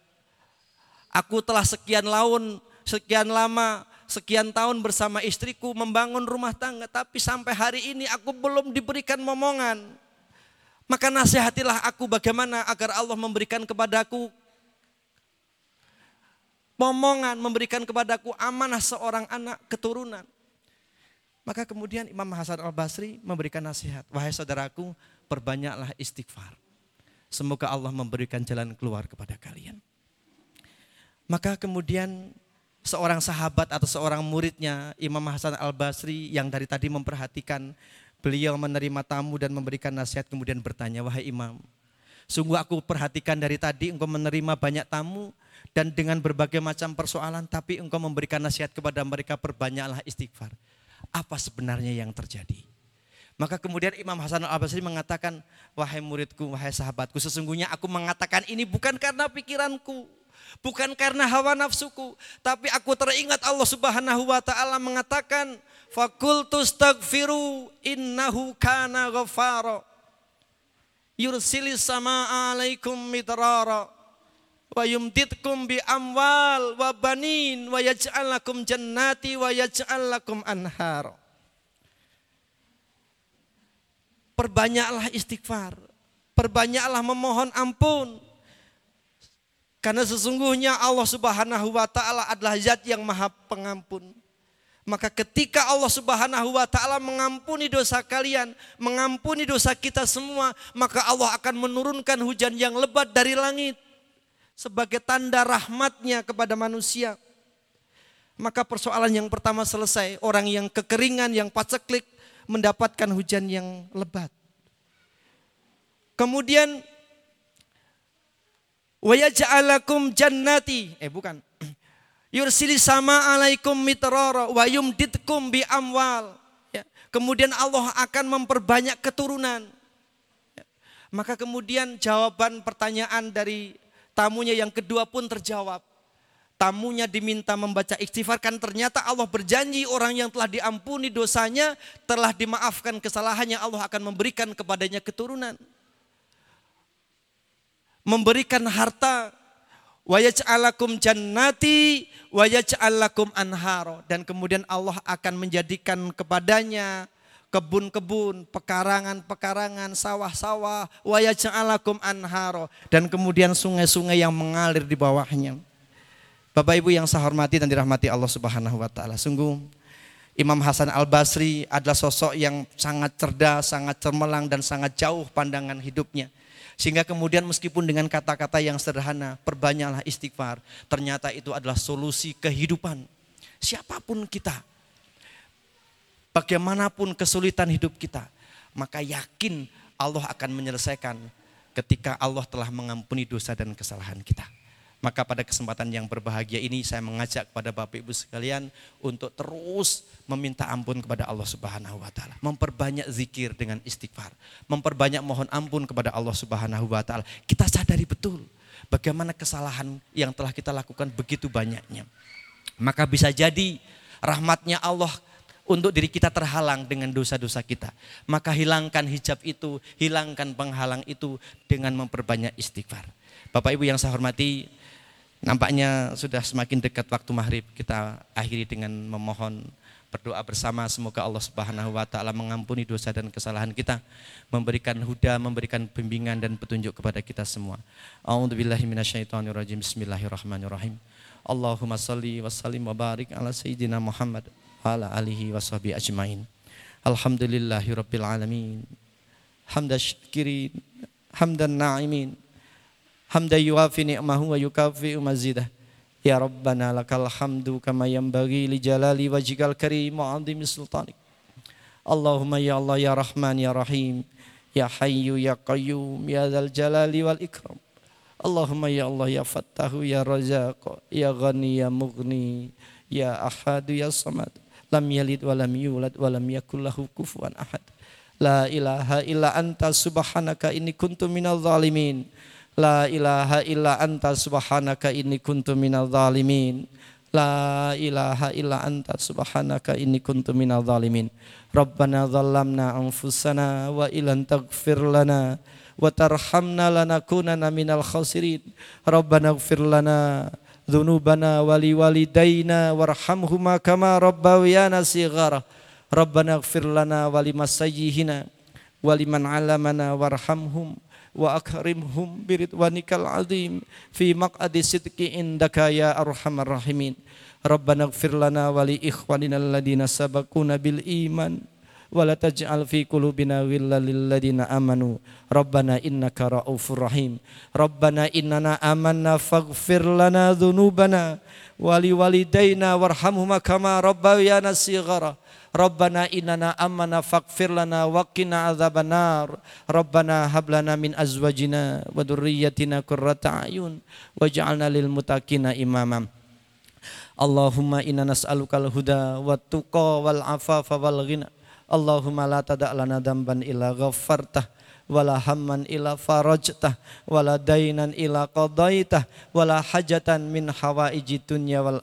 Aku telah sekian laun, sekian lama sekian tahun bersama istriku membangun rumah tangga, tapi sampai hari ini aku belum diberikan momongan. Maka nasihatilah aku bagaimana agar Allah memberikan kepadaku momongan, memberikan kepadaku amanah seorang anak keturunan. Maka kemudian Imam Hasan al-Basri memberikan nasihat, wahai saudaraku, perbanyaklah istighfar. Semoga Allah memberikan jalan keluar kepada kalian. Maka kemudian seorang sahabat atau seorang muridnya Imam Hasan Al-Basri yang dari tadi memperhatikan beliau menerima tamu dan memberikan nasihat kemudian bertanya, "Wahai Imam, sungguh aku perhatikan dari tadi engkau menerima banyak tamu dan dengan berbagai macam persoalan tapi engkau memberikan nasihat kepada mereka perbanyaklah istighfar. Apa sebenarnya yang terjadi?" Maka kemudian Imam Hasan Al-Basri mengatakan, "Wahai muridku, wahai sahabatku, sesungguhnya aku mengatakan ini bukan karena pikiranku, Bukan karena hawa nafsuku, tapi aku teringat Allah Subhanahu wa taala mengatakan, "Fakultu staghfiru innahu kana ghafara." Yursilis sama alaikum midrara wa yumditkum bi amwal wa banin wa yaj'al lakum jannati wa yaj'al lakum anhar. Perbanyaklah istighfar, perbanyaklah memohon ampun, karena sesungguhnya Allah Subhanahu wa taala adalah zat yang Maha Pengampun. Maka ketika Allah Subhanahu wa taala mengampuni dosa kalian, mengampuni dosa kita semua, maka Allah akan menurunkan hujan yang lebat dari langit sebagai tanda rahmatnya kepada manusia. Maka persoalan yang pertama selesai, orang yang kekeringan, yang paceklik mendapatkan hujan yang lebat. Kemudian Wa yaj'alakum jannati. Eh bukan. Yursili sama alaikum mitrara wa yumditkum bi amwal. Ya. Kemudian Allah akan memperbanyak keturunan. Ya. Maka kemudian jawaban pertanyaan dari tamunya yang kedua pun terjawab. Tamunya diminta membaca istighfar kan ternyata Allah berjanji orang yang telah diampuni dosanya, telah dimaafkan kesalahannya Allah akan memberikan kepadanya keturunan memberikan harta wa jannati wa anharo dan kemudian Allah akan menjadikan kepadanya kebun-kebun, pekarangan-pekarangan, sawah-sawah, wa yaj'alakum anharo dan kemudian sungai-sungai yang mengalir di bawahnya. Bapak Ibu yang saya hormati dan dirahmati Allah Subhanahu wa taala. Sungguh Imam Hasan Al-Basri adalah sosok yang sangat cerdas, sangat cermelang dan sangat jauh pandangan hidupnya. Sehingga kemudian meskipun dengan kata-kata yang sederhana, perbanyaklah istighfar. Ternyata itu adalah solusi kehidupan. Siapa pun kita, bagaimanapun kesulitan hidup kita, maka yakin Allah akan menyelesaikan ketika Allah telah mengampuni dosa dan kesalahan kita. Maka pada kesempatan yang berbahagia ini saya mengajak kepada Bapak Ibu sekalian untuk terus meminta ampun kepada Allah Subhanahu wa taala, memperbanyak zikir dengan istighfar, memperbanyak mohon ampun kepada Allah Subhanahu wa taala. Kita sadari betul bagaimana kesalahan yang telah kita lakukan begitu banyaknya. Maka bisa jadi rahmatnya Allah untuk diri kita terhalang dengan dosa-dosa kita. Maka hilangkan hijab itu, hilangkan penghalang itu dengan memperbanyak istighfar. Bapak Ibu yang saya hormati, Nampaknya sudah semakin dekat waktu maghrib. Kita akhiri dengan memohon berdoa bersama semoga Allah Subhanahu wa taala mengampuni dosa dan kesalahan kita, memberikan huda, memberikan bimbingan dan petunjuk kepada kita semua. A'udzubillahi minasyaitonirrajim. Bismillahirrahmanirrahim. Allahumma salli wa sallim wa barik ala sayyidina Muhammad wa ala alihi wa sahbihi ajmain. Alhamdulillahi rabbil alamin. Hamda syakirin, hamdan na'imin. Hamda yuafi ni'mahu wa yukafi mazidah. Ya rabbana lakal hamdu kama yanbaghi li jalali wajhikal karim wa 'azimi sultanik. Allahumma ya Allah ya Rahman ya Rahim ya Hayyu ya Qayyum ya Dzal Jalali wal Ikram. Allahumma ya Allah ya Fattahu ya Razzaq ya Ghani ya Mughni ya Ahad ya Samad. Lam yalid wa lam yulad wa lam yakul lahu kufuwan ahad. La ilaha illa anta subhanaka inni kuntu minal zalimin La ilaha illa anta subhanaka inni kuntu minal zalimin. La ilaha illa anta subhanaka inni kuntu minal zalimin. Rabbana zalamna anfusana wa ilan taghfir lana wa tarhamna lanakunana minal khasirin. Rabbana ighfir lana dhunubana wali walidayna warhamhuma kama rabbawiyana sighara. Rabbana ighfir lana wali masayyihina waliman alamana warhamhum wa akrimhum biridwanikal azim fi maq'adi sidqi indaka ya arhamar rahimin. Rabbana ighfir lana wa li ikhwanina bil iman wa la taj'al fi qulubina ladina amanu. Rabbana innaka ra'ufur rahim. Rabbana innana amanna faghfir lana dhunubana wa li walidayna warhamhuma kama rabbayana ya sighara Rabbana innana amana faghfir lana wa qina adzabannar. Rabbana hab lana min azwajina wa dhurriyyatina qurrata ayun waj'alna lil muttaqina imamam. Allahumma inna nas'alukal huda wa tuqa wal afafa wal ghina. Allahumma la tada' lana dhanban illa ghaffartah wala hamman ila farajtah wala dainan ila qadaitah wala hajatan min hawaiji dunya wal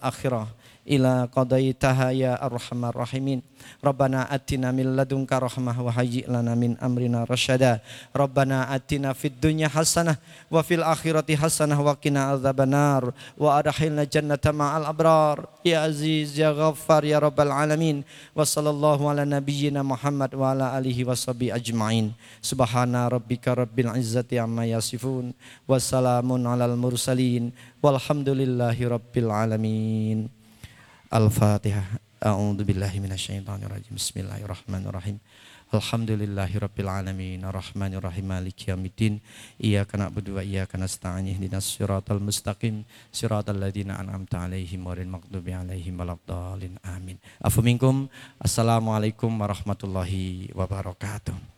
ولا حاجة من حوائج الدنيا والآخرة إلى قضيتها يا أرحم الراحمين ربنا أتنا من لدنك رحمة وهيئ لنا من أمرنا رشدا ربنا أتنا في الدنيا حسنة وفي الآخرة حسنة وقنا عذاب النار وأدخلنا الجنة مع الأبرار يا عزيز يا غفار يا رب العالمين وصلى الله على نبينا محمد وعلى آله وصحبه أجمعين سبحان ربك رب العزة عما يصفون وسلام على المرسلين والحمد لله رب العالمين Al-Fatihah. A'udzu billahi minasyaitonir rajim. Bismillahirrahmanirrahim. Alhamdulillahi rabbil alamin arrahmanir rahim maliki yaumiddin iyyaka na'budu wa iyyaka nasta'in ihdinas siratal mustaqim siratal ladzina an'amta 'alaihim ghairil maghdubi 'alaihim waladdallin amin. Afu minkum. Assalamualaikum warahmatullahi wabarakatuh.